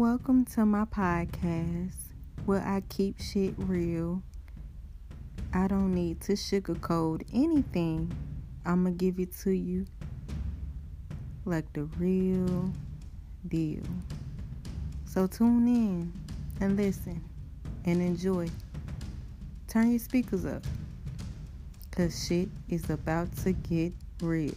Welcome to my podcast where I keep shit real. I don't need to sugarcoat anything. I'm going to give it to you like the real deal. So tune in and listen and enjoy. Turn your speakers up because shit is about to get real.